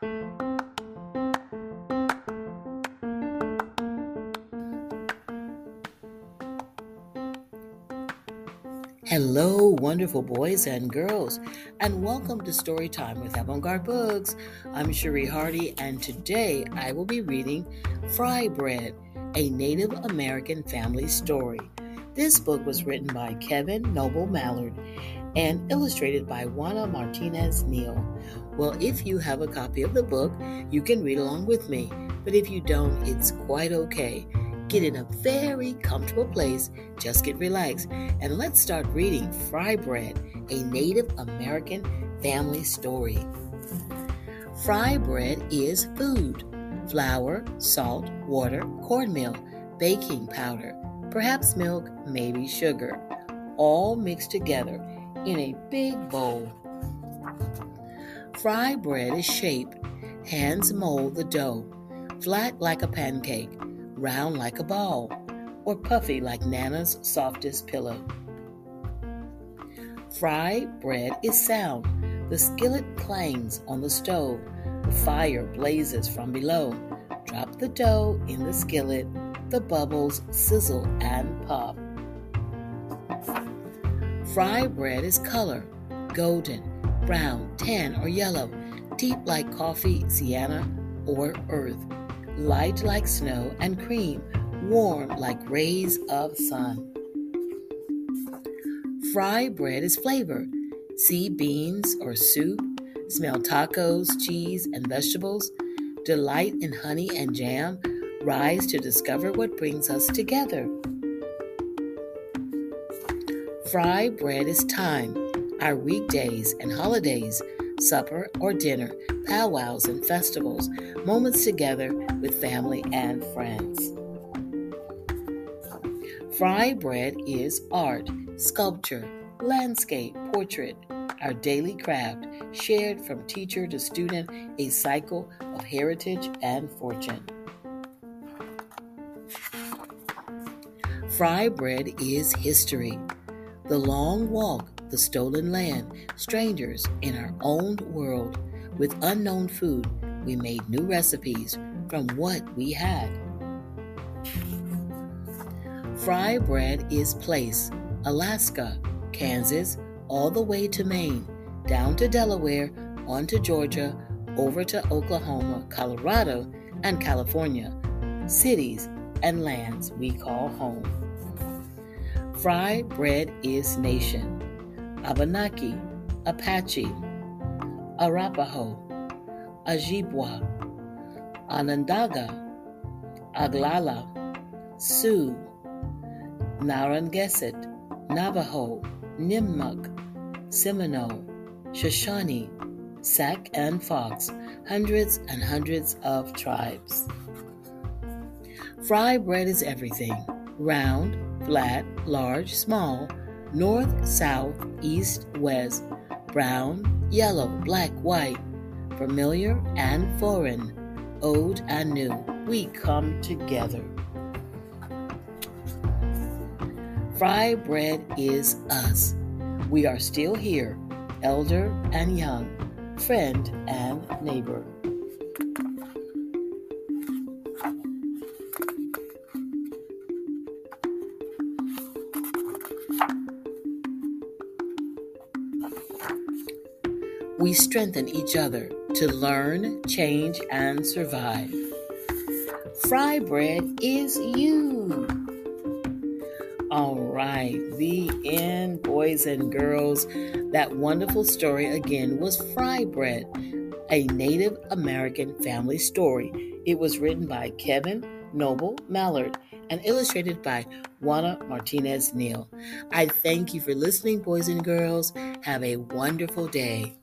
Hello, wonderful boys and girls, and welcome to Storytime with Avant Garde Books. I'm Cherie Hardy, and today I will be reading Fry Bread, a Native American family story. This book was written by Kevin Noble Maillard and illustrated by Juana Martinez Neal. Well, if you have a copy of the book, you can read along with me, but if you don't, it's quite okay. Get in a very comfortable place, just get relaxed, and let's start reading Fry Bread, a Native American family story. Fry bread is food flour, salt, water, cornmeal, baking powder, perhaps milk, maybe sugar, all mixed together in a big bowl. Fry bread is shaped. Hands mold the dough, flat like a pancake round like a ball, or puffy like Nana's softest pillow. Fried bread is sound. The skillet clangs on the stove. The fire blazes from below. Drop the dough in the skillet. The bubbles sizzle and pop. Fried bread is color golden, brown, tan, or yellow, deep like coffee, sienna, or earth light like snow, and cream, warm like rays of sun. Fry bread is flavor. See beans or soup, smell tacos, cheese, and vegetables, delight in honey and jam, rise to discover what brings us together. Fry bread is time, our weekdays and holidays supper, or dinner, powwows and festivals, moments together with family and friends. Fry bread is art, sculpture, landscape, portrait, our daily craft, shared from teacher to student, a cycle of heritage and fortune. Fry bread is history, the long walk the stolen land, strangers in our own world. With unknown food, we made new recipes from what we had. Fry bread is place, Alaska, Kansas, all the way to Maine, down to Delaware, on to Georgia, over to Oklahoma, Colorado, and California, cities and lands we call home. Fry bread is nation. Abenaki, Apache, Arapaho, Ojibwa, Onondaga, Oglala, Sioux, Narragansett, Navajo, Nipmuc, Seminole, Shoshone, Sac and Fox, hundreds and hundreds of tribes. Fry bread is everything round, flat, large, small, north, south, east, west, brown, yellow, black, white, familiar and foreign, old and new, we come together. Fry bread is us. We are still here, elder and young, friend and neighbor. We strengthen each other to learn, change, and survive. Fry bread is you. All right, the end, boys and girls. That wonderful story again was Fry Bread, a Native American family story. It was written by Kevin Noble Maillard and illustrated by Juana Martinez Neal. I thank you for listening, boys and girls. Have a wonderful day.